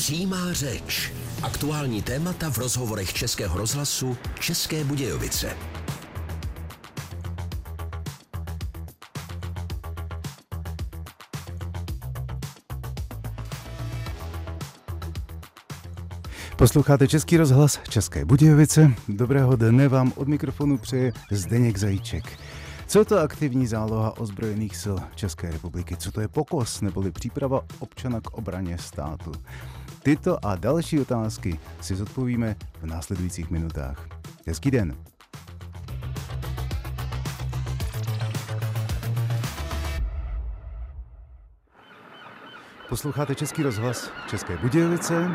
Přímá řeč. Aktuální témata v rozhovorech Českého rozhlasu České Budějovice. Posloucháte Český rozhlas České Budějovice. Dobrého dne vám od mikrofonu přeje Zdeněk Zajíček. Co to aktivní záloha ozbrojených sil České republiky? Co to je pokos neboli příprava občana k obraně státu? Tyto a další otázky si zodpovíme v následujících minutách. Hezký den. Posloucháte Český rozhlas České Budějovice.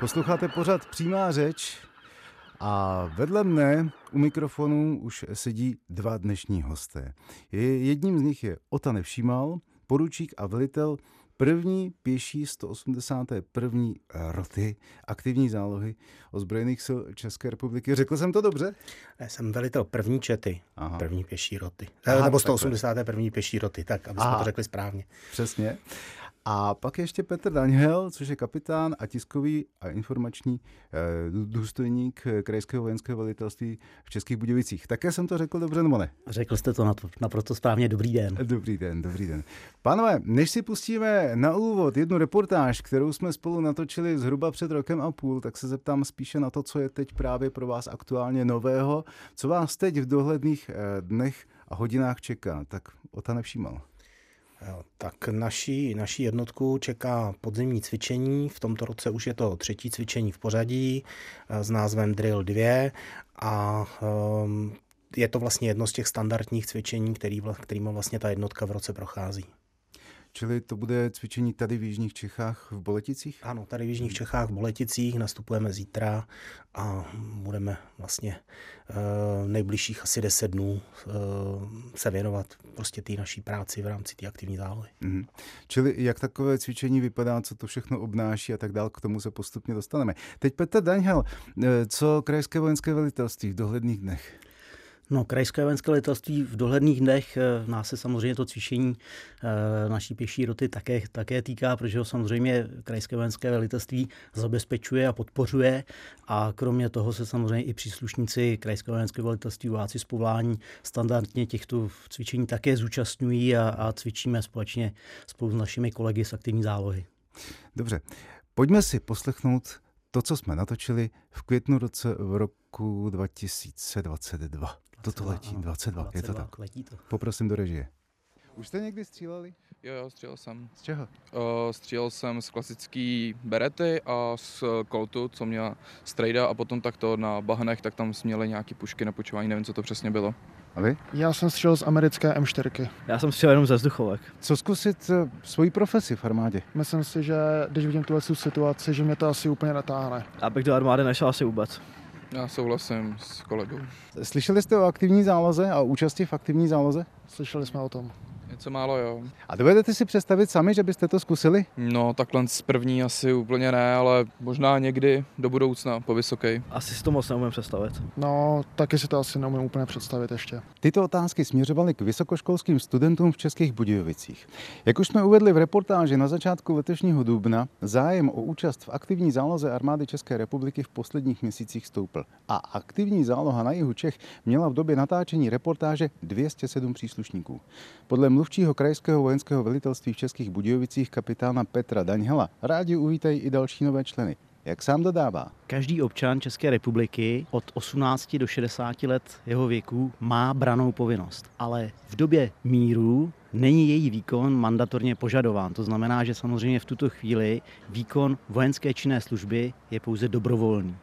Posloucháte pořad Přímá řeč a vedle mne u mikrofonu už sedí dva dnešní hosté. Jedním z nich je Ota Nevšímal, poručík a velitel první pěší 181. roty aktivní zálohy ozbrojených sil České republiky. Řekl jsem to dobře? Já jsem velitel první čety, Aha. první pěší roty. Aha, Nebo 181. pěší roty, tak, aby jsme to řekli správně. Přesně. A pak ještě Petr Daňhel, což je kapitán a tiskový a informační eh, důstojník Krajského vojenského velitelství v Českých Budějovicích. Také jsem to řekl dobře, nebo ne? Řekl jste to naprosto správně. Dobrý den. Dobrý den, dobrý den. Pánové, než si pustíme na úvod jednu reportáž, kterou jsme spolu natočili zhruba před rokem a půl, tak se zeptám spíše na to, co je teď právě pro vás aktuálně nového, co vás teď v dohledných eh, dnech a hodinách čeká. Tak o to nevšímal. Tak naší, naší jednotku čeká podzimní cvičení. V tomto roce už je to třetí cvičení v pořadí eh, s názvem Drill 2 a um, je to vlastně jedno z těch standardních cvičení, který, kterým vlastně ta jednotka v roce prochází. Čili to bude cvičení tady v Jižních Čechách v Boleticích? Ano, tady v Jižních Čechách v Boleticích nastupujeme zítra a budeme vlastně uh, nejbližších asi 10 dnů uh, se věnovat prostě té naší práci v rámci té aktivní zálohy. Mm-hmm. Čili jak takové cvičení vypadá, co to všechno obnáší a tak dál, k tomu se postupně dostaneme. Teď Petr Daňhel, eh, co Krajské vojenské velitelství v dohledných dnech? No, krajské vojenské letectví v dohledných dnech eh, nás se samozřejmě to cvičení eh, naší pěší roty také, také týká, protože ho samozřejmě krajské vojenské velitelství zabezpečuje a podpořuje a kromě toho se samozřejmě i příslušníci krajského vojenského velitelství vojáci z povolání standardně těchto cvičení také zúčastňují a, a cvičíme společně spolu s našimi kolegy z aktivní zálohy. Dobře, pojďme si poslechnout to, co jsme natočili v květnu roce v roku 2022. Toto letí, 22, 22, je to tak. Letí to. Poprosím do režie. Už jste někdy stříleli? Jo, jo, střílel jsem. Z čeho? Uh, střílel jsem z klasický berety a z koltu, co měla strejda a potom takto na bahnech, tak tam směli nějaký pušky na počování, nevím, co to přesně bylo. A vy? Já jsem střelil z americké M4. Já jsem střelil jenom ze vzduchovek. Co zkusit uh, svoji profesi v armádě? Myslím si, že když vidím tuhle situaci, že mě to asi úplně natáhne. Abych do armády nešel asi vůbec. Já souhlasím s kolegou. Slyšeli jste o aktivní záloze a účasti v aktivní záloze? Slyšeli jsme o tom. Něco málo, jo. A dovedete si představit sami, že byste to zkusili? No, takhle z první asi úplně ne, ale možná někdy do budoucna po vysoké. Asi si to moc neumím představit. No, taky si to asi neumím úplně představit ještě. Tyto otázky směřovaly k vysokoškolským studentům v Českých Budějovicích. Jak už jsme uvedli v reportáži na začátku letošního dubna, zájem o účast v aktivní záloze armády České republiky v posledních měsících stoupl. A aktivní záloha na jihu Čech měla v době natáčení reportáže 207 příslušníků. Podle mluvčího krajského vojenského velitelství v Českých Budějovicích kapitána Petra Daňhela rádi uvítají i další nové členy. Jak sám dodává? Každý občan České republiky od 18 do 60 let jeho věku má branou povinnost. Ale v době míru není její výkon mandatorně požadován. To znamená, že samozřejmě v tuto chvíli výkon vojenské činné služby je pouze dobrovolný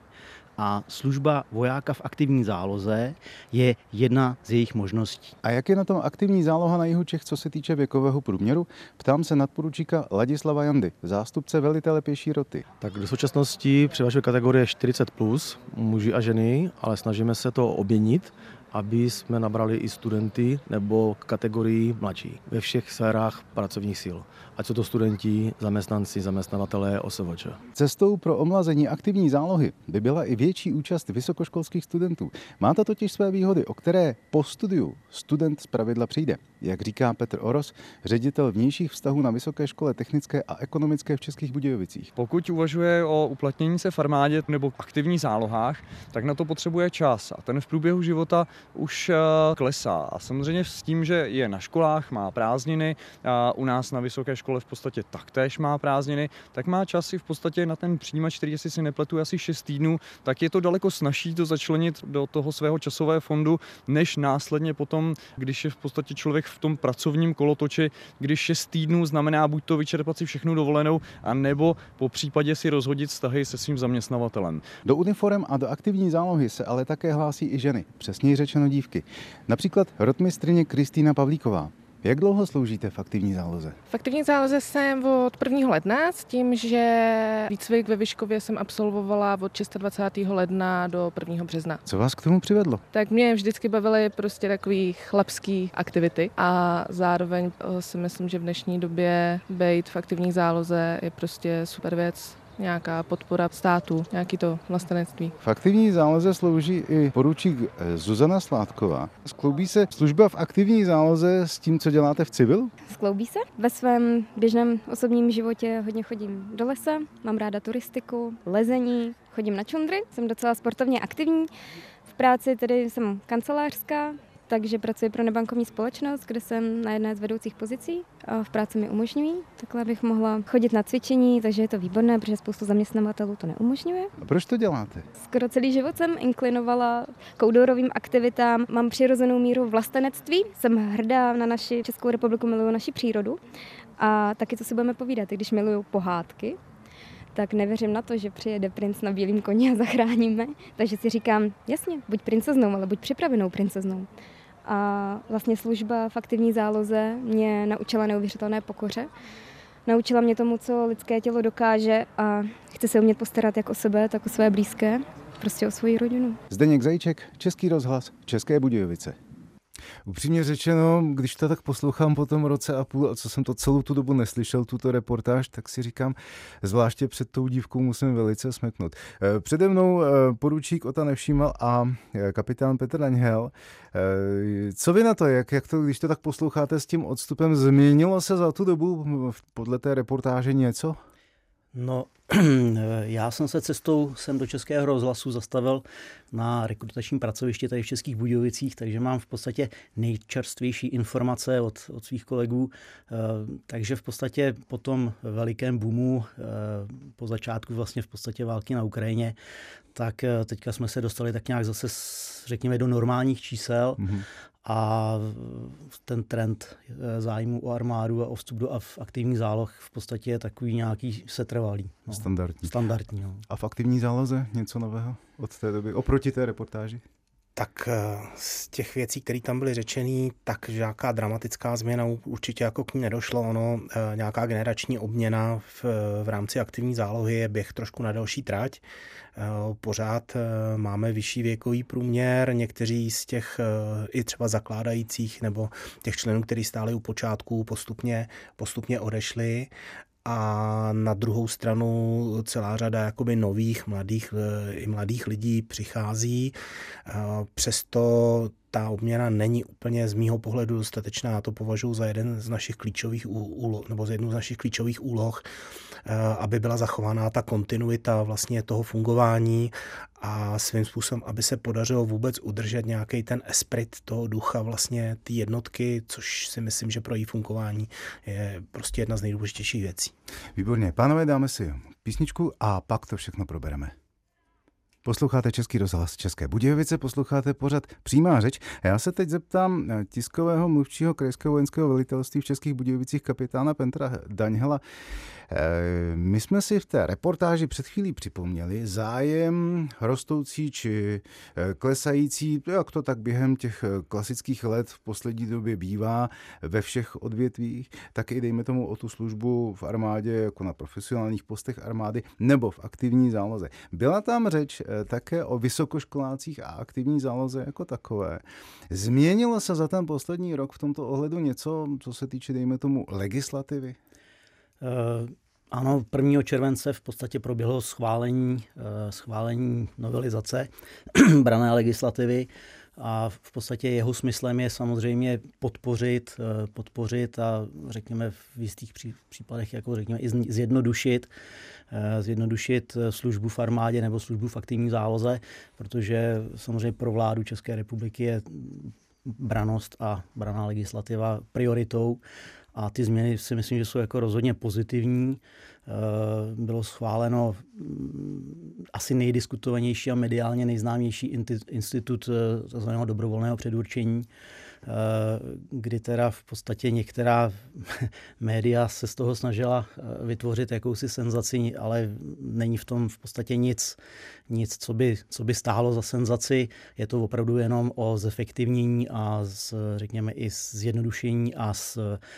a služba vojáka v aktivní záloze je jedna z jejich možností. A jak je na tom aktivní záloha na jihu Čech, co se týče věkového průměru? Ptám se nadporučíka Ladislava Jandy, zástupce velitele pěší roty. Tak do současnosti převažuje kategorie 40+, plus, muži a ženy, ale snažíme se to obměnit aby jsme nabrali i studenty nebo kategorii mladší ve všech sférách pracovních sil. Ať jsou to studenti, zaměstnanci, zaměstnavatelé, OSVČ. Cestou pro omlazení aktivní zálohy by byla i větší účast vysokoškolských studentů. Má to totiž své výhody, o které po studiu student zpravidla přijde. Jak říká Petr Oros, ředitel vnějších vztahů na Vysoké škole technické a ekonomické v Českých Budějovicích. Pokud uvažuje o uplatnění se v armádě nebo aktivních zálohách, tak na to potřebuje čas a ten v průběhu života už eh, klesá. A samozřejmě s tím, že je na školách, má prázdniny, a u nás na vysoké škole v podstatě taktéž má prázdniny, tak má čas si v podstatě na ten přijímač, který si si nepletu asi 6 týdnů, tak je to daleko snažší to začlenit do toho svého časového fondu, než následně potom, když je v podstatě člověk v tom pracovním kolotoči, když 6 týdnů znamená buď to vyčerpat si všechnu dovolenou, a nebo po případě si rozhodit vztahy se svým zaměstnavatelem. Do uniform a do aktivní zálohy se ale také hlásí i ženy, přesněji řečeno dívky. Například rotmistrině Kristýna Pavlíková. Jak dlouho sloužíte v aktivní záloze? V aktivní záloze jsem od 1. ledna s tím, že výcvik ve Vyškově jsem absolvovala od 26. ledna do 1. března. Co vás k tomu přivedlo? Tak mě vždycky bavily prostě takové chlapské aktivity a zároveň eh, si myslím, že v dnešní době být v aktivní záloze je prostě super věc nějaká podpora státu, nějaký to vlastenectví. V aktivní záloze slouží i poručík eh, Zuzana Sládková. Skloubí se služba v aktivní záloze s tím, co děláte v civilu? Skloubí se. Ve svém běžném osobním životě hodně chodím do lesa, mám ráda turistiku, lezení, chodím na čundry, jsem docela sportovně aktivní. V práci tedy jsem kancelářská, takže pracuji pro nebankovní společnost, kde jsem na jedné z vedoucích pozicí a v práci mi umožňují. Takhle bych mohla chodit na cvičení, takže je to výborné, protože spoustu zaměstnavatelů to neumožňuje. A proč to děláte? Skoro celý život jsem inklinovala k outdoorovým aktivitám, mám přirozenou míru vlastenectví, jsem hrdá na naši Českou republiku, miluju naši přírodu a taky co si budeme povídat, když miluju pohádky, tak nevěřím na to, že přijede princ na bílém koni a zachráníme. Takže si říkám, jasně, buď princeznou, ale buď připravenou princeznou. A vlastně služba v aktivní záloze mě naučila neuvěřitelné pokoře. Naučila mě tomu, co lidské tělo dokáže a chce se umět postarat jak o sebe, tak o své blízké, prostě o svoji rodinu. Zdeněk Zajíček, Český rozhlas, České Budějovice. Upřímně řečeno, když to tak poslouchám po tom roce a půl, a co jsem to celou tu dobu neslyšel, tuto reportáž, tak si říkám, zvláště před tou dívkou musím velice smeknout. Eh, přede mnou eh, poručík Ota Nevšímal a eh, kapitán Petr Daňhel. Co vy na to, jak, jak to, když to tak posloucháte s tím odstupem, změnilo se za tu dobu podle té reportáže něco? No, já jsem se cestou sem do Českého rozhlasu zastavil na rekrutačním pracovišti tady v Českých Budějovicích, takže mám v podstatě nejčerstvější informace od, od svých kolegů. Eh, takže v podstatě po tom velikém boomu, eh, po začátku vlastně v podstatě války na Ukrajině, tak eh, teďka jsme se dostali tak nějak zase, řekněme, do normálních čísel mm-hmm a ten trend eh, zájmu o armádu a o vstup do aktivní záloh v podstatě je takový nějaký setrvalý. No. Standardní. Standardní, no. A v aktivní záloze něco nového od té doby, oproti té reportáži? Tak eh, z těch věcí, které tam byly řečené, tak nějaká dramatická změna určitě jako k ní nedošlo. Ono, eh, nějaká generační obměna v, v rámci aktivní zálohy je běh trošku na další trať. Eh, pořád máme vyšší věkový průměr, někteří z těch i třeba zakládajících nebo těch členů, kteří stáli u počátku, postupně, postupně odešli a na druhou stranu celá řada jakoby nových mladých, eh, i mladých lidí přichází. Přesto ta obměna není úplně z mýho pohledu dostatečná. To považuji za jeden z našich klíčových úloh, nebo za jednu z našich klíčových úloh, eh, aby byla zachována ta kontinuita vlastně toho fungování a svým způsobem, aby se podařilo vůbec udržet nějaký ten esprit toho ducha vlastně ty jednotky, což si myslím, že pro její fungování je prostě jedna z nejdůležitějších věcí. Výborně. Pánové, dáme si písničku a pak to všechno probereme. Posloucháte Český rozhlas České Budějovice, posloucháte pořad Přímá řeč. Já se teď zeptám eh, tiskového mluvčího krajského vojenského velitelství v Českých Budějovicích kapitána Pentra Daňhela. Eh, my jsme si v té reportáži před chvílí připomněli zájem rostoucí či eh, klesající, jak to tak během těch eh, klasických let v poslední době bývá ve všech odvětvích, tak i dejme tomu o tu službu v armádě, jako na profesionálních postech armády, nebo v aktivní záloze. Byla tam řeč také o vysokoškolácích a aktivní záloze jako takové. Změnilo se za ten poslední rok v tomto ohledu něco, co se týče, dejme tomu, legislativy? Uh... Ano, 1. července v podstatě proběhlo schválení, schválení novelizace brané legislativy a v podstatě jeho smyslem je samozřejmě podpořit, eh, podpořit a řekněme v jistých případech jako řekněme i zjednodušit, eh, zjednodušit službu v armádě nebo službu v aktivní záloze, protože samozřejmě pro vládu České republiky je branost a braná legislativa prioritou a ty změny si myslím, že jsou jako rozhodně pozitivní. Eh, bylo schváleno mm, asi nejdiskutovanější a mediálně nejznámější institut eh, tzv. dobrovolného předurčení, kdy teda v podstatě některá média se z toho snažila eh, vytvořit jakousi senzaci, ale není v tom v podstatě nic, nic co, by, co by stálo za senzaci. Je to opravdu jenom o zefektivnění a z, řekněme i zjednodušení a z,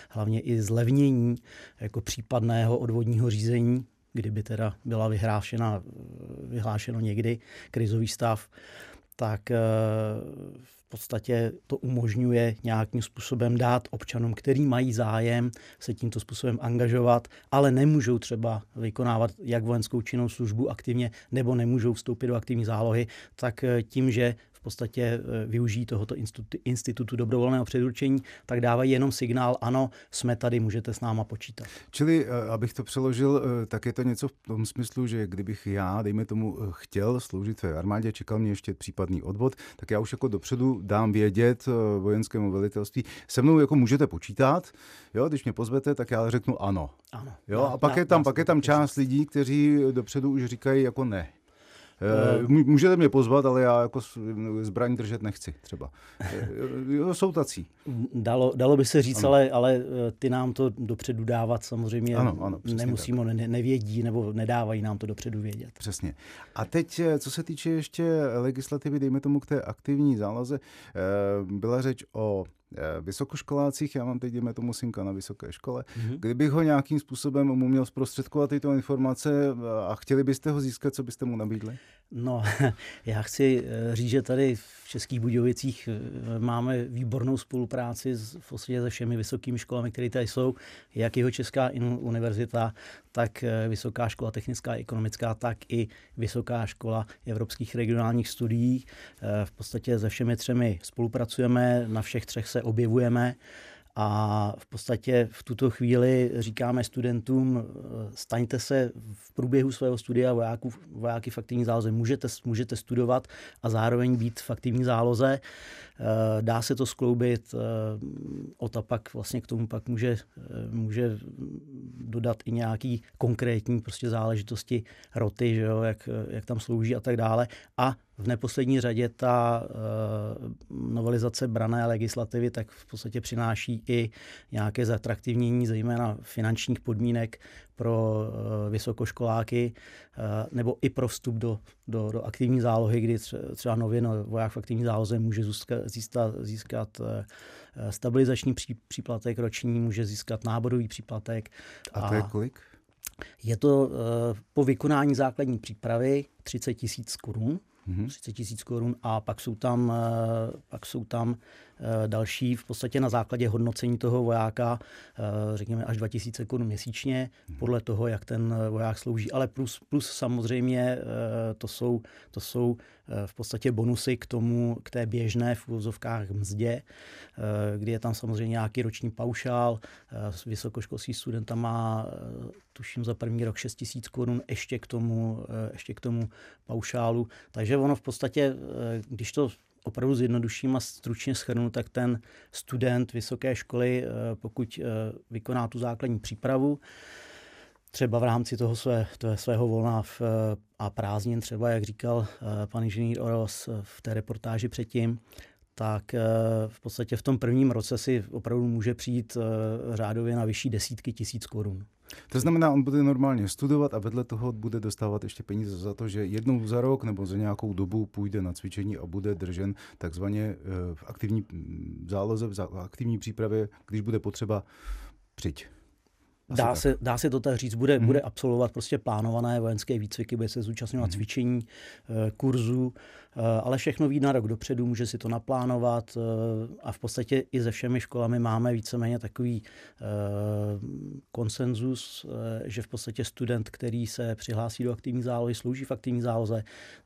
hlavně i zlevnění jako případného odvodního řízení, kdyby teda byla vyhlášena, vyhlášeno někdy krizový stav, tak eh, v podstatě to umožňuje nějakým způsobem dát občanům, který mají zájem se tímto způsobem angažovat, ale nemůžou třeba vykonávat jak vojenskou činnou službu aktivně, nebo nemůžou vstoupit do aktivní zálohy, tak eh, tím, že podstatě eh, využijí tohoto institutu, institutu dobrovolného předurčení, tak dávají jenom signál, ano, jsme tady, můžete s náma počítat. Čili, eh, abych to přeložil, eh, tak je to něco v tom smyslu, že kdybych já, dejme tomu, chtěl sloužit v armádě, čekal mě ještě případný odvod, tak já už jako dopředu dám vědět vojenskému velitelství, se mnou jako můžete počítat, jo, když mě pozvete, tak já řeknu ano. Ano. Jo, a pak je tam, pak je tam část lidí, kteří dopředu už říkají jako ne. Uh, Můžete mě pozvat, ale já jako zbraň držet nechci třeba. Eh, jo, jsou tací. Dalo, dalo by se říct, ale, ale ty nám to dopředu dávat samozřejmě ano, ano, nemusíme, ne, nevědí nebo nedávají nám to dopředu vědět. Přesně. A teď, co se týče ještě legislativy, dejme tomu k té aktivní záloze, byla řeč o Eh, vysokoškolácích, já mám teď, jdeme tomu synka na vysoké škole, mm-hmm. kdybych ho nějakým způsobem mu měl zprostředkovat tyto informace a chtěli byste ho získat, co byste mu nabídli? No, já chci eh, říct, že tady v Českých Budějovicích eh, máme výbornou spolupráci s, v podstatě se všemi vysokými školami, které tady jsou, jak jeho Česká univerzita, tak Vysoká škola technická a ekonomická, tak i Vysoká škola evropských regionálních studií. V podstatě se všemi třemi spolupracujeme, na všech třech se objevujeme a v podstatě v tuto chvíli říkáme studentům, staňte se v průběhu svého studia vojáků, vojáky v aktivní záloze. Můžete, můžete studovat a zároveň být v aktivní záloze. Eh, dá se to skloubit. Eh, OTA pak vlastně k tomu pak může, eh, může dodat i nějaký konkrétní prostě záležitosti roty, že jo, jak, jak tam slouží a tak dále. A v neposlední řadě ta uh, novelizace brané legislativy tak v podstatě přináší i nějaké zatraktivnění, zejména finančních podmínek pro uh, vysokoškoláky uh, nebo i pro vstup do, do, do aktivní zálohy, kdy třeba nově no, voják v aktivní záloze může získat, získat, získat uh, stabilizační pří, příplatek roční, může získat náborový příplatek. A to je kolik? Je to uh, po vykonání základní přípravy 30 tisíc korun 30 mhm. tisíc korun a pak jsou tam, eh, pak jsou tam eh, další v podstatě na základě hodnocení toho vojáka, eh, řekněme až 2000 korun měsíčně, mhm. podle toho, jak ten voják slouží. Ale plus, plus samozřejmě to jsou, to jsou v podstatě bonusy k tomu, k té běžné v úvozovkách mzdě, kdy je tam samozřejmě nějaký roční paušál. Vysokoškolský studenta má tuším za první rok 6 tisíc korun ještě k tomu, ještě k tomu paušálu. Takže ono v podstatě, eh, když to opravdu zjednoduším a stručně schrnu, tak ten student vysoké školy, eh, pokud eh, vykoná tu základní přípravu, třeba v rámci toho, své, toho svého volna v, a prázdnin, třeba jak říkal pan inženýr Oros v té reportáži předtím, tak v podstatě v tom prvním roce si opravdu může přijít řádově na vyšší desítky tisíc korun. To znamená, on bude normálně studovat a vedle toho bude dostávat ještě peníze za to, že jednou za rok nebo za nějakou dobu půjde na cvičení a bude držen takzvaně eh, v aktivní mm, záloze, v aktivní přípravě, když bude potřeba Dá se, dá se to tak říct, bude, hmm. bude absolvovat prostě plánované vojenské výcviky, bude se zúčastňovat hmm. cvičení, eh, kurzů, eh, ale všechno ví na rok dopředu, může si to naplánovat eh, a v podstatě i se všemi školami máme víceméně takový konsenzus, že v podstatě student, který se přihlásí do aktivní zálohy, slouží v aktivní záloze,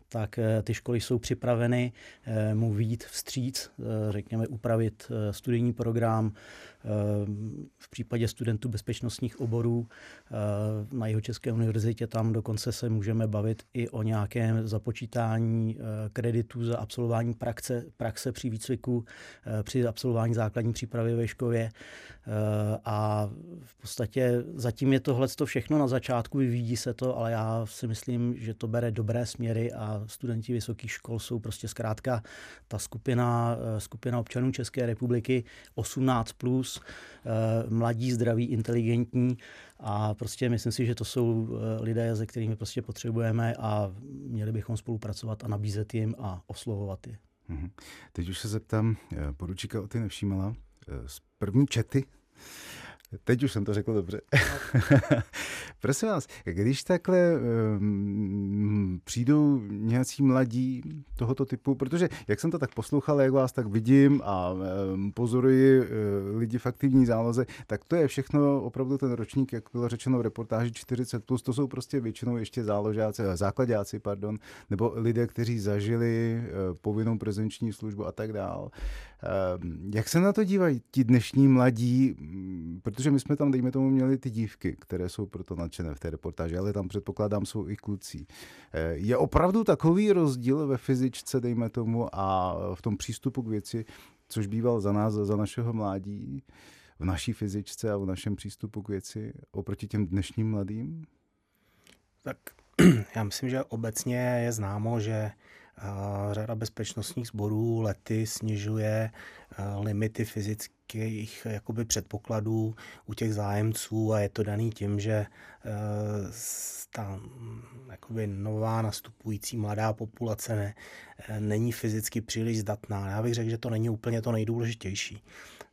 tak ty školy jsou připraveny mu vít vstříc, řekněme upravit studijní program, v případě studentů bezpečnostních oborů eh, na jeho České univerzitě tam dokonce se můžeme bavit i o nějakém započítání eh, kreditů za absolvování praxe, praxe při výcviku, eh, při absolvování základní přípravy ve škově. A v podstatě zatím je tohle všechno na začátku, vyvíjí se to, ale já si myslím, že to bere dobré směry a studenti vysokých škol jsou prostě zkrátka ta skupina, skupina občanů České republiky 18+, plus, Eh, mladí, zdraví, inteligentní a prostě myslím si, že to jsou eh, lidé, se kterými prostě potřebujeme a měli bychom spolupracovat a nabízet jim a oslovovat je. Mhm. Teď už se zeptám eh, poručíka o ty nevšímala. Z první čety Teď už jsem to řekl dobře. Prosím vás, když takhle um, přijdou nějací mladí tohoto typu, protože jak jsem to tak poslouchal, jak vás tak vidím a um, pozoruji uh, lidi v aktivní záloze, tak to je všechno opravdu ten ročník, jak bylo řečeno v reportáži 40+, plus, to jsou prostě většinou ještě záložáci, eh, základáci, pardon, nebo lidé, kteří zažili uh, povinnou prezenční službu a tak dál. Um, jak se na to dívají ti dnešní mladí, protože my jsme tam, dejme tomu, měli ty dívky, které jsou proto nadšené v té reportáži, ale tam předpokládám jsou i kluci. Eh, je opravdu takový rozdíl ve fyzičce, dejme tomu, a v tom přístupu k věci, což býval za nás, za našeho mládí, v naší fyzičce a v našem přístupu k věci oproti těm dnešním mladým? Tak já myslím, že obecně je známo, že řada bezpečnostních sborů lety snižuje limity fyzických jakoby předpokladů u těch zájemců a je to daný tím, že e, ta jakoby nová nastupující mladá populace ne, není fyzicky příliš zdatná. Já bych řekl, že to není úplně to nejdůležitější.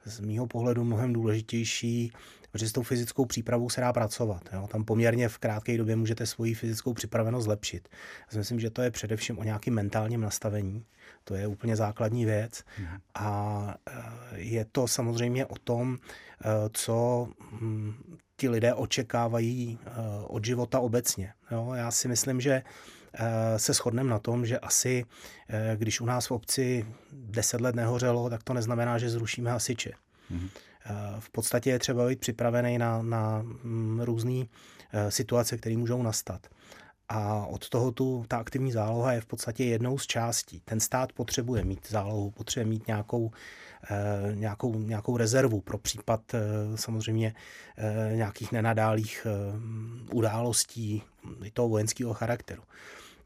Z mýho pohledu mnohem důležitější protože s tou fyzickou přípravou se dá pracovat. Jo? Tam poměrně v krátké době můžete svoji fyzickou připravenost zlepšit. Já si myslím, že to je především o nějakém mentálním nastavení. To je úplně základní věc. Mhm. A eh, je to samozřejmě o tom, eh, co hm, ti lidé očekávají eh, od života obecně. Jo? Já si myslím, že se shodneme na tom, že asi, když u nás v obci deset let nehořelo, tak to neznamená, že zrušíme hasiče. Mm-hmm. V podstatě je třeba být připravený na, na mm, různé eh, situace, které můžou nastat. A od toho tu, ta aktivní záloha je v podstatě jednou z částí. Ten stát potřebuje mít zálohu, potřebuje mít nějakou, eh, nějakou, nějakou rezervu pro případ eh, samozřejmě nějakých nenadálých událostí toho vojenského charakteru.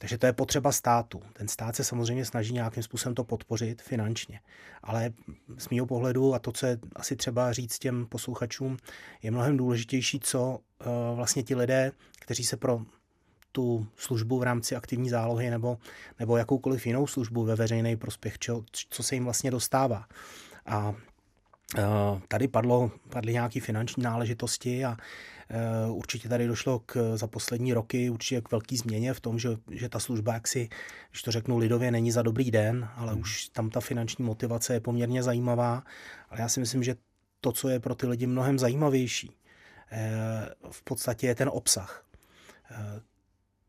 Takže to je potřeba státu. Ten stát se samozřejmě snaží nějakým způsobem to podpořit finančně. Ale z mého pohledu, a to, co je asi třeba říct těm posluchačům, je mnohem důležitější, co eh, vlastně ti lidé, kteří se pro tu službu v rámci aktivní zálohy nebo, nebo jakoukoliv jinou službu ve veřejný prospěch, čo, co se jim vlastně dostává. A eh, Tady padlo, padly nějaké finanční náležitosti a určitě tady došlo k, za poslední roky určitě k velké změně v tom, že, že ta služba, jak si, když to řeknu lidově, není za dobrý den, ale hmm. už tam ta finanční motivace je poměrně zajímavá. Ale já si myslím, že to, co je pro ty lidi mnohem zajímavější, eh, v podstatě je ten obsah. Eh,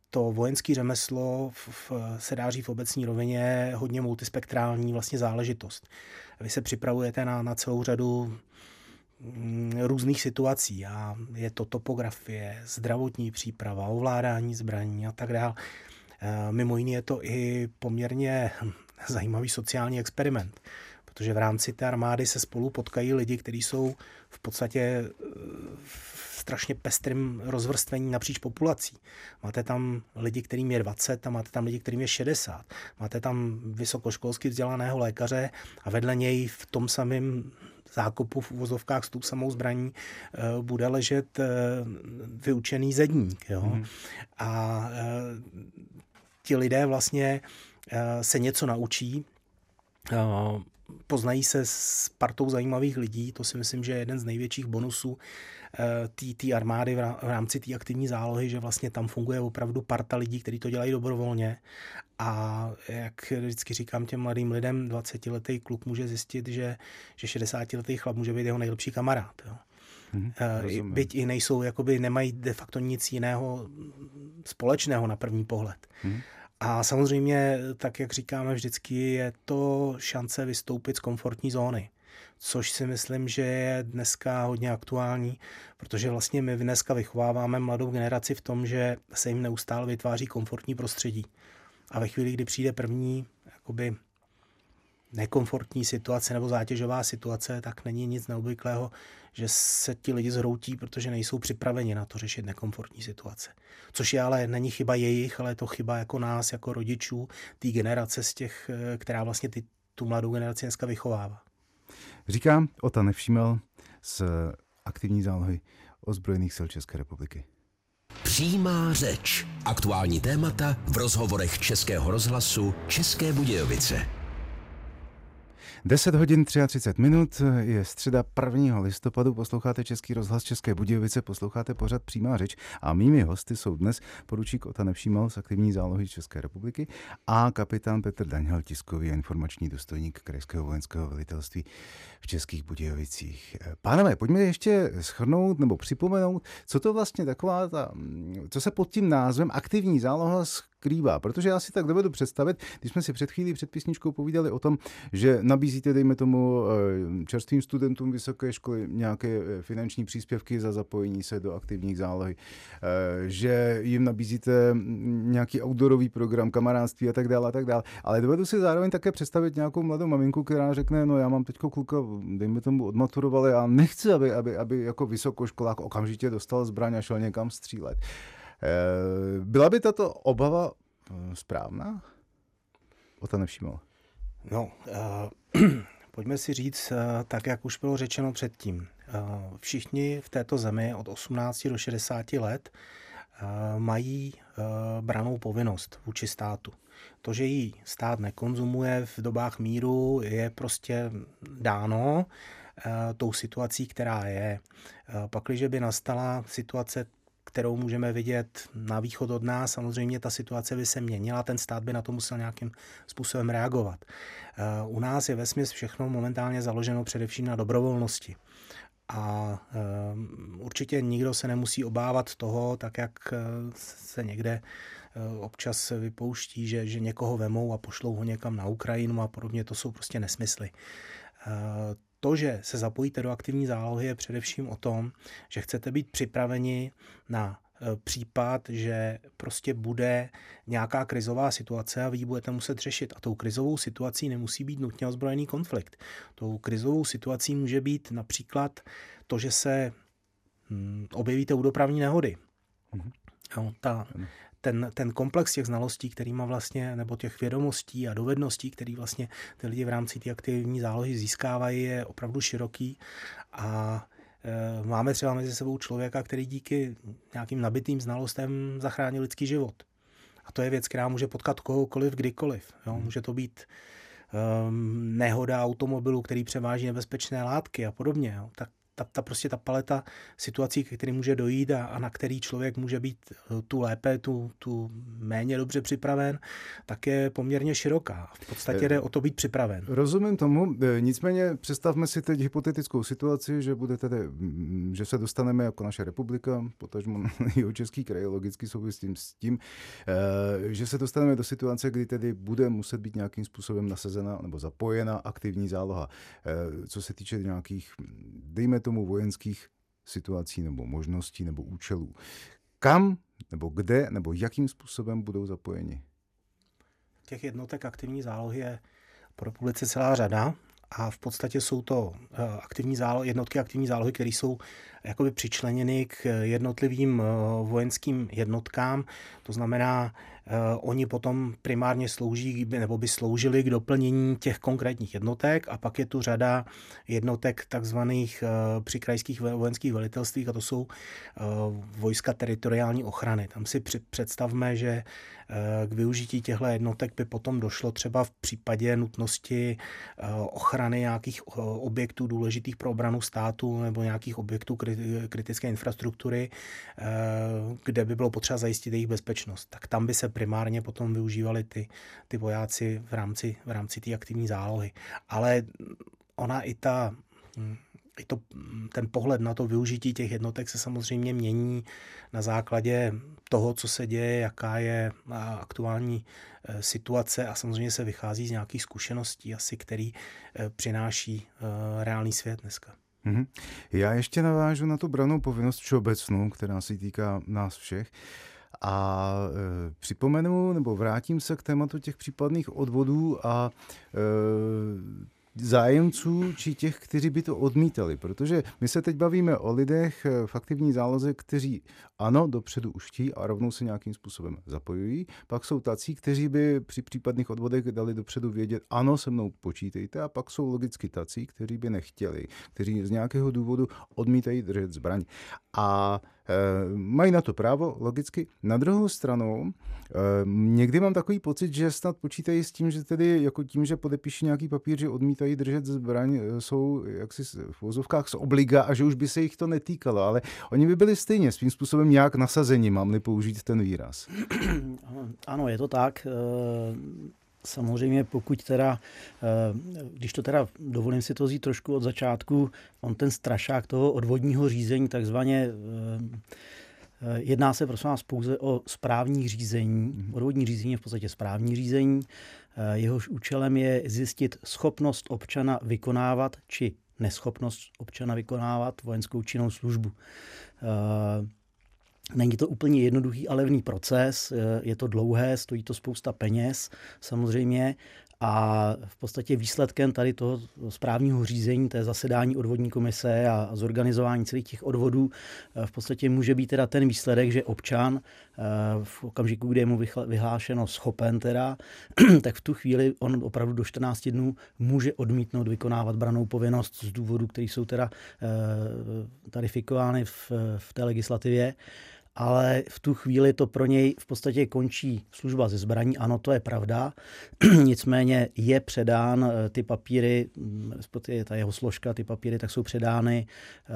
to vojenské řemeslo v, se dá říct v obecní rovině hodně multispektrální vlastně záležitost. Vy se připravujete na, na celou řadu různých situací a je to topografie, zdravotní příprava, ovládání zbraní a tak dále. Mimo jiné je to i poměrně zajímavý sociální experiment, protože v rámci té armády se spolu potkají lidi, kteří jsou v podstatě e, v strašně pestrým rozvrstvení napříč populací. Máte tam lidi, kterým je 20 a máte tam lidi, kterým je 60. Máte tam vysokoškolsky vzdělaného lékaře a vedle něj v tom samém zákupu v uvozovkách s tou samou zbraní eh, bude ležet eh, vyučený zedník. Jo? Hmm. A eh, ti lidé vlastně se něco naučí, poznají se s partou zajímavých lidí, to si myslím, že je jeden z největších bonusů té armády v rámci té aktivní zálohy, že vlastně tam funguje opravdu parta lidí, kteří to dělají dobrovolně a jak vždycky říkám těm mladým lidem, 20-letý kluk může zjistit, že, že 60-letý chlap může být jeho nejlepší kamarád. Jo. Hmm, Byť i nejsou, jakoby nemají de facto nic jiného společného na první pohled. Hmm. A samozřejmě, tak jak říkáme vždycky, je to šance vystoupit z komfortní zóny což si myslím, že je dneska hodně aktuální, protože vlastně my dneska vychováváme mladou generaci v tom, že se jim neustále vytváří komfortní prostředí. A ve chvíli, kdy přijde první jakoby nekomfortní situace nebo zátěžová situace, tak není nic neobvyklého, že se ti lidi zhroutí, protože nejsou připraveni na to řešit nekomfortní situace. Což je ale není chyba jejich, ale je to chyba jako nás, jako rodičů, té generace z těch, eh, která vlastně ty, tu mladou generaci dneska vychovává. Říká Ota Nevšímal z aktivní zálohy ozbrojených sil České republiky. Přímá řeč. Aktuální témata v rozhovorech Českého rozhlasu České Budějovice. 10 hodin 33 minut, je středa 1. listopadu, posloucháte Český rozhlas České Budějovice, posloucháte pořad Přímá řeč a mými hosty jsou dnes poručík Ota Nevšímal z aktivní zálohy České republiky a kapitán Petr Daněl, tiskový informační důstojník Krajského vojenského velitelství v Českých Budějovicích. Pánové, pojďme ještě schrnout nebo připomenout, co to vlastně taková ta, co se pod tím názvem aktivní záloha skrývá. Protože já si tak dovedu představit, když jsme si před chvílí před písničkou povídali o tom, že nabízíte, dejme tomu, eh, čerstvým studentům vysoké školy nějaké eh, finanční příspěvky za zapojení se do aktivních zálohy, eh, že jim nabízíte nějaký outdoorový program, kamarádství a tak dále a tak dále. Ale dovedu si zároveň také představit nějakou mladou maminku, která řekne, no já mám teďko kluka, dejme tomu, odmaturovali a nechci, aby, aby, aby jako vysokoškolák okamžitě dostal zbraň a šel někam střílet. Eh, byla by tato obava eh, správná? O to nevšiml. No, uh, pojďme si říct, uh, tak jak už bylo řečeno předtím. Uh, všichni v této zemi od 18 do 60 let mají branou povinnost vůči státu. To, že ji stát nekonzumuje v dobách míru, je prostě dáno tou situací, která je. Pakliže by nastala situace kterou můžeme vidět na východ od nás. Samozřejmě ta situace by se měnila, ten stát by na to musel nějakým způsobem reagovat. Eh, u nás je vesměs všechno momentálně založeno především na dobrovolnosti. A eh, určitě nikdo se nemusí obávat toho, tak jak eh, se někde občas vypouští, že, že někoho vemou a pošlou ho někam na Ukrajinu a podobně. To jsou prostě nesmysly to, že se zapojíte do aktivní zálohy, je především o tom, že chcete být připraveni na e, případ, že prostě bude nějaká krizová situace a vy ji budete muset řešit. A tou krizovou situací nemusí být nutně ozbrojený konflikt. Tou krizovou situací může být například to, že se hm, objevíte u dopravní nehody. Mm-hmm. Jo, ta, ten, ten komplex těch znalostí, který má vlastně, nebo těch vědomostí a dovedností, který vlastně ty lidi v rámci té aktivní zálohy získávají, je opravdu široký a e, máme třeba mezi sebou člověka, který díky nějakým nabitým znalostem zachránil lidský život. A to je věc, která může potkat kohokoliv, kdykoliv. Jo? Může to být um, nehoda automobilu, který převáží nebezpečné látky a podobně. Jo? Tak ta, ta prostě ta paleta situací, ke kterým může dojít a, a na který člověk může být eh, tu lépe, tu, tu méně dobře připraven, tak je poměrně široká. V podstatě jde o to být připraven. Rozumím tomu, eh, nicméně představme si teď hypotetickou situaci, že bude tedy, že se dostaneme jako naše republika, potažmo jeho český kraj, logicky souvisím s tím, eh, že se dostaneme do situace, kdy tedy bude muset být nějakým způsobem nasazena nebo zapojena aktivní záloha. Co se týče nějakých, dejme tomu vojenských situací nebo možností nebo účelů. Kam nebo kde nebo jakým způsobem budou zapojeni? Těch jednotek aktivní zálohy je po republice celá řada a v podstatě jsou to aktivní zálohy, jednotky aktivní zálohy, které jsou jakoby přičleněny k jednotlivým vojenským jednotkám. To znamená, Eh, oni potom primárně slouží nebo by sloužili k doplnění těch konkrétních jednotek a pak je tu řada jednotek takzvaných eh, při krajských vojenských velitelstvích a to jsou eh, vojska teritoriální ochrany. Tam si představme, že k využití těchto jednotek by potom došlo třeba v případě nutnosti ochrany nějakých objektů důležitých pro obranu státu nebo nějakých objektů kritické infrastruktury, kde by bylo potřeba zajistit jejich bezpečnost. Tak tam by se primárně potom využívali ty, ty vojáci v rámci, v rámci té aktivní zálohy. Ale ona i ta hm, i to, ten pohled na to využití těch jednotek se samozřejmě mění na základě toho, co se děje, jaká je aktuální e, situace a samozřejmě se vychází z nějakých zkušeností asi, který e, přináší e, reálný svět dneska. Mm-hmm. Já ještě navážu na tu branou povinnost všeobecnou, která se týká nás všech. A e, připomenu nebo vrátím se k tématu těch případných odvodů a e, zájemců či těch, kteří by to odmítali. Protože my se teď bavíme o lidech eh, v aktivní záloze, kteří ano, dopředu už chtějí a rovnou se nějakým způsobem zapojují. Pak jsou tací, kteří by při případných odvodech dali dopředu vědět, ano, se mnou počítejte. A pak jsou logicky tací, kteří by nechtěli, kteří z nějakého důvodu odmítají držet zbraň. A e, mají na to právo, logicky. Na druhou stranu, e, někdy mám takový pocit, že snad počítají s tím, že tedy jako tím, že podepíší nějaký papír, že odmítají držet zbraň, e, jsou jaksi v vozovkách z obliga a že už by se jich to netýkalo, ale oni by byli stejně svým způsobem nějak nasazení, mám-li použít ten výraz. Ano, je to tak. Samozřejmě pokud teda, eh, když to teda dovolím si to vzít trošku od začátku, on ten strašák toho odvodního řízení takzvaně eh, eh, Jedná se prosím vás pouze o správní řízení. Mhm. Odvodní řízení je v podstatě správní řízení. Jehož účelem je zjistit schopnost občana vykonávat či neschopnost občana vykonávat vojenskou činnou službu. Není to úplně jednoduchý a levný proces, je to dlouhé, stojí to spousta peněz samozřejmě a v podstatě výsledkem tady toho správního řízení, té zasedání odvodní komise a zorganizování celých těch odvodů v podstatě může být teda ten výsledek, že občan eh, v okamžiku, kdy je mu vyhlášeno schopen teda, tak v tu chvíli on opravdu do 14 dnů může odmítnout vykonávat branou povinnost z důvodů, které jsou teda eh, tarifikovány v, v té legislativě ale v tu chvíli to pro něj v podstatě končí služba ze zbraní. Ano, to je pravda. Nicméně je předán eh, ty papíry, mm, respektive ta jeho složka, ty papíry, tak jsou předány eh,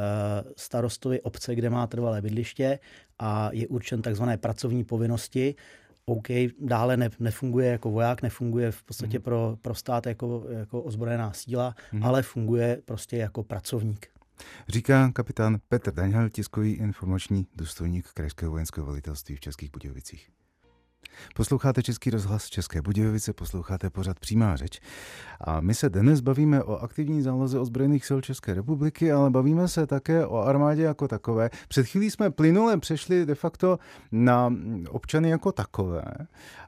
starostovi obce, kde má trvalé bydliště a je určen takzvané pracovní povinnosti. OK, dále ne, nefunguje jako voják, nefunguje v podstatě mm. pro, pro stát jako, jako ozbrojená síla, mm. ale funguje prostě jako pracovník. Říká kapitán Petr Daňhal, tiskový informační důstojník Krajského vojenského velitelství v Českých Budějovicích. Posloucháte Český rozhlas České Budějovice, posloucháte pořad Přímá řeč. A my se dnes bavíme o aktivní záloze ozbrojených sil České republiky, ale bavíme se také o armádě jako takové. Před chvílí jsme plynule přešli de facto na občany jako takové.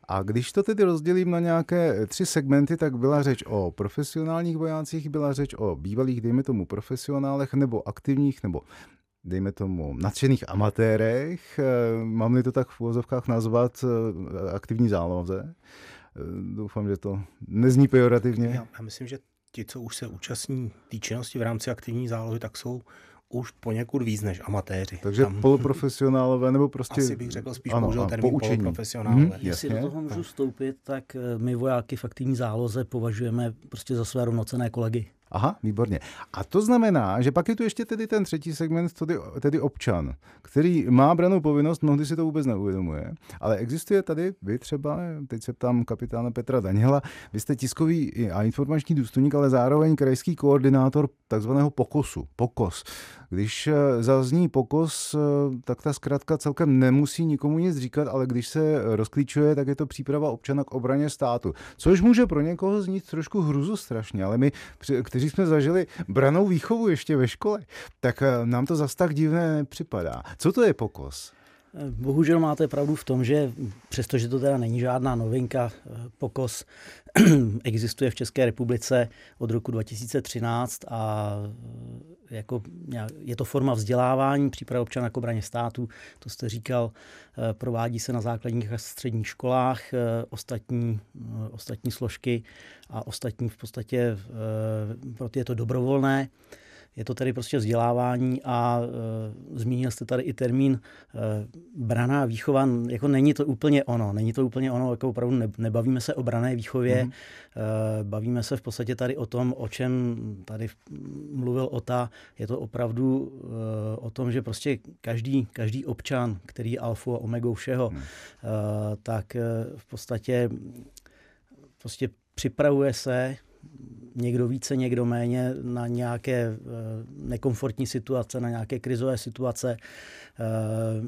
A když to tedy rozdělím na nějaké tři segmenty, tak byla řeč o profesionálních vojácích, byla řeč o bývalých, dejme tomu, profesionálech nebo aktivních nebo dejme tomu, nadšených amatérech, eh, mám-li to tak v úvozovkách nazvat, eh, aktivní záloze. Eh, doufám, že to nezní pejorativně. Já, já myslím, že ti, co už se účastní té činnosti v rámci aktivní zálohy, tak jsou už poněkud víc než amatéři. Takže Tam... poloprofesionálové nebo prostě... Asi bych řekl spíš ano, použil termín poučení. poloprofesionálové. Hmm, Jestli do toho můžu vstoupit, tak my vojáky v aktivní záloze považujeme prostě za své rovnocené kolegy. Aha, výborně. A to znamená, že pak je tu ještě tedy ten třetí segment, tedy, tedy občan, který má branou povinnost, mnohdy si to vůbec neuvědomuje, ale existuje tady, vy třeba, teď se ptám kapitána Petra Daněla, vy jste tiskový a informační důstojník, ale zároveň krajský koordinátor takzvaného POKOSu. POKOS. Když eh, zazní POKOS, eh, tak ta zkrátka celkem nemusí nikomu nic říkat, ale když se rozklíčuje, tak je to příprava občana k obraně státu. Což může pro někoho znít trošku hruzu strašně, ale my, kteří jsme zažili branou výchovu ještě ve škole, tak eh, nám to zas tak divné nepřipadá. Co to je pokos? Bohužel máte pravdu v tom, že přestože to teda není žádná novinka, pokos existuje v České republice od roku 2013 a jako, je to forma vzdělávání, příprava občana k obraně státu, to jste říkal, provádí se na základních a středních školách, ostatní, ostatní složky a ostatní v podstatě pro ty je to dobrovolné. Je to tedy prostě vzdělávání a e, zmínil jste tady i termín e, braná výchova. Jako není to úplně ono. Není to úplně ono, jako opravdu ne, nebavíme se o brané výchově. Mm-hmm. E, bavíme se v podstatě tady o tom, o čem tady mluvil Ota. Je to opravdu e, o tom, že prostě každý, každý občan, který je alfou a omegou všeho, mm. e, tak e, v podstatě prostě připravuje se někdo více, někdo méně na nějaké eh, nekomfortní situace, na nějaké krizové situace, eh,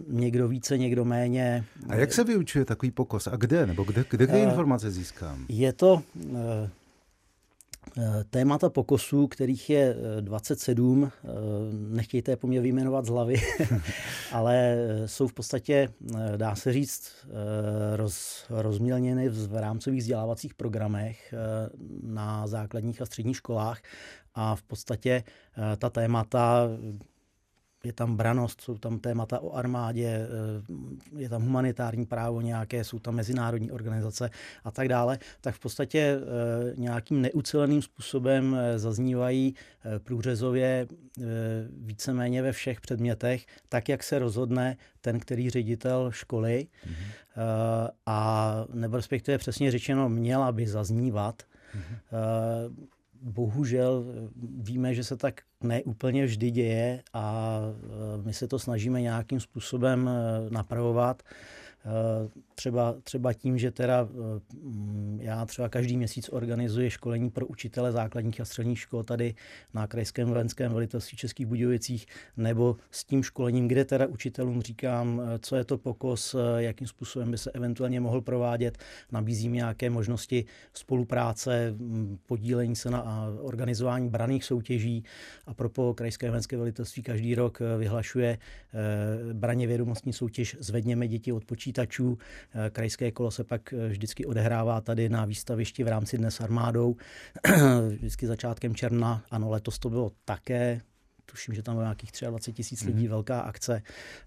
někdo více, někdo méně. A jak se vyučuje takový pokos? A kde? Nebo kde, kde, kde eh, informace získám? Je to témata pokusů, kterých je 27, eh, eh, nechtějte je po mě vyjmenovat z hlavy, ale jsou v podstatě, dá se říct, roz, rozmělněny v rámcových vzdělávacích programech na základních a středních školách a v podstatě ta témata je tam branost, jsou tam témata o armádě, eh, je tam humanitární právo nějaké, jsou tam mezinárodní organizace a tak dále, tak v podstatě eh, nějakým neuceleným způsobem eh, zaznívají průřezově víceméně ve všech předmětech, tak jak se rozhodne ten, který ředitel školy mm-hmm. a nebo respektive přesně řečeno měla by zaznívat. Mm-hmm bohužel víme, že se tak neúplně vždy děje a my se to snažíme nějakým způsobem napravovat. Eh, třeba, třeba tím, že teda eh, já třeba každý měsíc organizuji školení pro učitele základních a středních škol tady na Krajském vojenském velitelství Českých Budějovicích, nebo s tím školením, kde teda učitelům říkám, eh, co je to pokos, jakým způsobem by se eventuálně mohl provádět, nabízím nějaké možnosti spolupráce, mm, podílení se na organizování braných soutěží a propo Krajské vojenské velitelství každý rok vyhlašuje braně vědomostní soutěž Zvedněme děti od počítačů. Eh, krajské kolo se pak eh, vždycky odehrává tady na výstavišti v rámci Dnes armádou, vždycky začátkem června. Ano, letos to bylo také tuším, že tam bylo nějakých 23 tisíc lidí, mm. velká akce,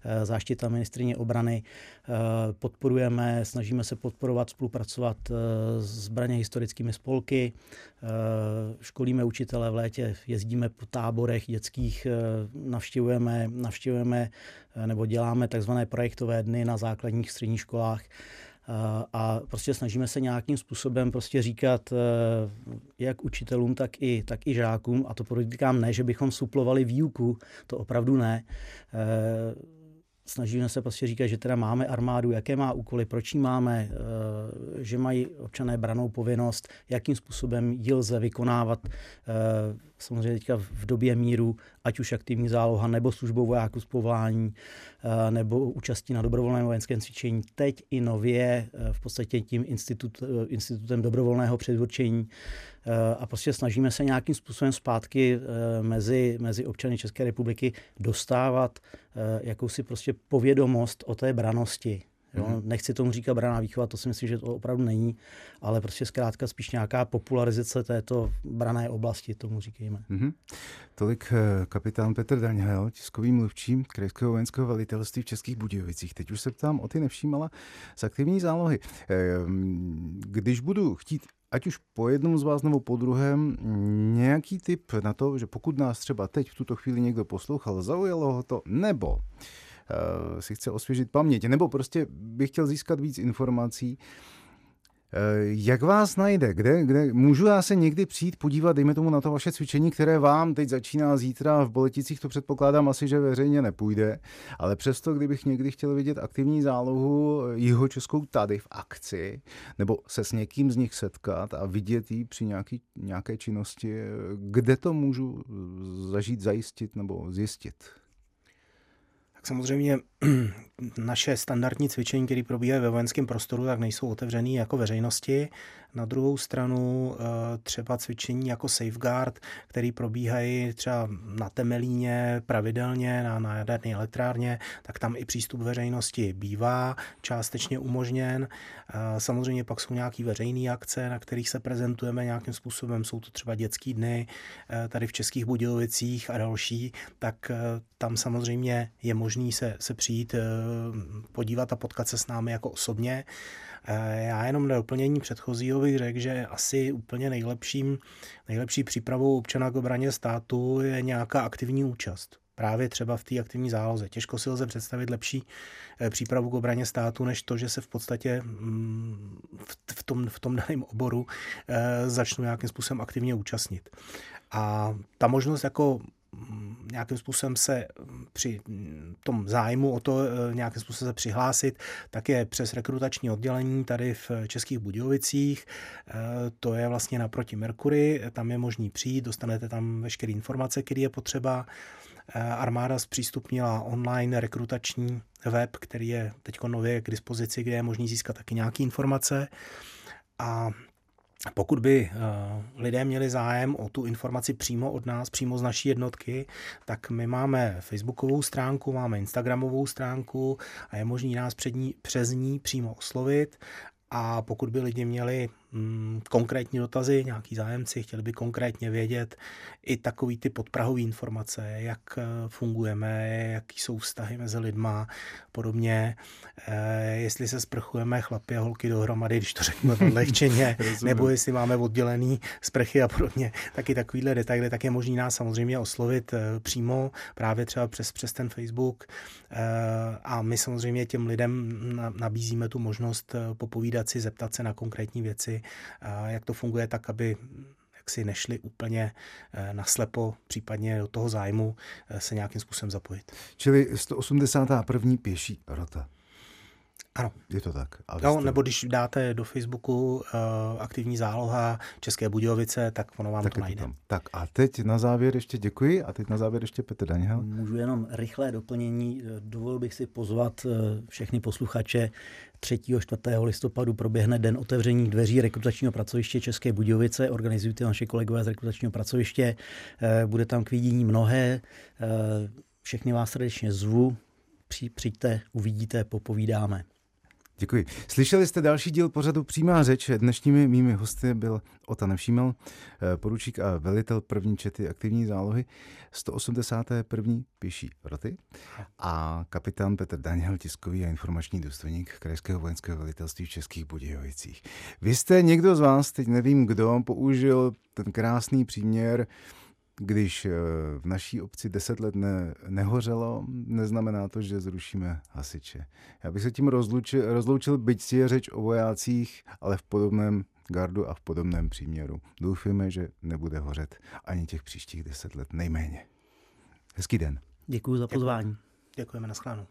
eh, záštita ministrině obrany. Podporujeme, snažíme se podporovat, spolupracovat s braně historickými spolky, školíme učitele v létě, jezdíme po táborech dětských, navštěvujeme, navštěvujeme nebo děláme takzvané projektové dny na základních středních školách a prostě snažíme se nějakým způsobem prostě říkat e, jak učitelům, tak i, tak i žákům, a to podotýkám ne, že bychom suplovali výuku, to opravdu ne, e, snažíme se prostě říkat, že teda máme armádu, jaké má úkoly, proč ji máme, eh, že mají občané branou povinnost, jakým způsobem ji lze vykonávat eh, samozřejmě teďka v době míru, ať už aktivní záloha, nebo službou vojáků z povolání, eh, nebo účastí na dobrovolném vojenském cvičení. Teď i nově v podstatě tím institut, institutem dobrovolného předurčení a prostě snažíme se nějakým způsobem zpátky mezi, mezi občany České republiky dostávat jakousi prostě povědomost o té branosti. Jo? Mm-hmm. Nechci tomu říkat braná výchova, to si myslím, že to opravdu není, ale prostě zkrátka spíš nějaká popularizace této brané oblasti, tomu říkejme. Mm-hmm. Tolik eh, kapitán Petr Daňhel, tiskový mluvčí Krajského vojenského velitelství v Českých Budějovicích. Teď už se ptám o ty nevšímala z aktivní zálohy. Ehm, když budu chtít ať už po jednom z vás nebo po druhém, nějaký tip na to, že pokud nás třeba teď v tuto chvíli někdo poslouchal, zaujalo ho to, nebo si chce osvěžit paměť, nebo prostě bych chtěl získat víc informací, eh, jak vás najde? Kde, kde můžu já se někdy přijít podívat, dejme tomu na to vaše cvičení, které vám teď začíná zítra v Boleticích, to předpokládám asi, že veřejně nepůjde, ale přesto, kdybych někdy chtěl vidět aktivní zálohu jeho českou tady v akci, nebo se s někým z nich setkat a vidět ji při nějaký, nějaké činnosti, kde to můžu zažít, zajistit nebo zjistit? Samozřejmě naše standardní cvičení, které probíhají ve vojenském prostoru, tak nejsou otevřený jako veřejnosti. Na druhou stranu eh, třeba cvičení jako safeguard, který probíhají třeba na Temelíně pravidelně, na, na jaderné elektrárně, tak tam i přístup veřejnosti bývá částečně umožněn. Eh, samozřejmě pak jsou nějaké veřejné akce, na kterých se prezentujeme nějakým způsobem. Jsou to třeba dětský dny eh, tady v Českých Budějovicích a další, tak tam samozřejmě je možný se, se přijít podívat a potkat se s námi jako osobně. Eh, já jenom na doplnění předchozího bych řekl, že asi úplně nejlepším, nejlepší přípravou občana k obraně státu je nějaká aktivní účast právě třeba v té aktivní záloze. Těžko si lze představit lepší eh, přípravu k obraně státu, než to, že se v podstatě mm, v tom, v tom daném oboru eh, začnu nějakým způsobem aktivně účastnit. A ta možnost jako nějakým způsobem se při tom zájmu o to eh, nějakým způsobem se přihlásit, tak je přes rekrutační oddělení tady v Českých Budějovicích. Eh, to je vlastně naproti Merkury, tam je možný přijít, dostanete tam veškeré informace, které je potřeba. Eh, armáda zpřístupnila online rekrutační web, který je teď nově k dispozici, kde je možný získat taky nějaké informace. A pokud by eh, lidé měli zájem o tu informaci přímo od nás, přímo z naší jednotky, tak my máme facebookovou stránku, máme instagramovou stránku a je možný nás před ní, přes ní přímo oslovit. A pokud by lidi měli Mm, konkrétní dotazy, nějaký zájemci, chtěli by konkrétně vědět i takový ty podprahové informace, jak eh, fungujeme, jaký jsou vztahy mezi lidma, podobně, eh, jestli se sprchujeme chlapi a holky dohromady, když to řeknu odlehčeně, nebo jestli máme oddělený sprchy a podobně, taky takovýhle detaily, tak je možný nás samozřejmě oslovit eh, přímo, právě třeba přes, přes ten Facebook. A my samozřejmě těm lidem nabízíme tu možnost popovídat si, zeptat se na konkrétní věci, jak to funguje tak, aby jak si nešli úplně eh, naslepo, případně do toho zájmu eh, se nějakým způsobem zapojit. Čili 181. pěší rota. Ano. Je to tak. Ale no, jste... nebo když dáte do Facebooku uh, aktivní záloha České Budějovice, tak ono vám tak to najde. To tak a teď na závěr ještě děkuji a teď na závěr ještě Petr Daniel. Můžu jenom rychlé doplnění. Dovolil bych si pozvat všechny posluchače 3. 4. listopadu proběhne den otevření dveří rekrutačního pracoviště České Budějovice. Organizují to naše kolegové z rekrutačního pracoviště. Eh, bude tam k vidění mnohé. Eh, všechny vás srdečně zvu. Přijďte, uvidíte, popovídáme. Děkuji. Slyšeli jste další díl pořadu Přímá řeč. Dnešními mými hosty byl Ota Nevšímal, eh, poručík a velitel první čety aktivní zálohy 181. pěší roty a kapitán Petr Daniel, tiskový a informační důstojník Krajského vojenského velitelství v Českých Budějovicích. Vy jste někdo z vás, teď nevím kdo, použil ten krásný příměr když eh, v naší obci deset let ne, nehořelo, neznamená to, že zrušíme hasiče. Já bych se tím rozlučil, rozloučil, byť si je řeč o vojácích, ale v podobném gardu a v podobném příměru. Doufujeme, že nebude hořet ani těch příštích deset let, nejméně. Hezký den. Děkuji za pozvání. Děkujeme, na shledanou.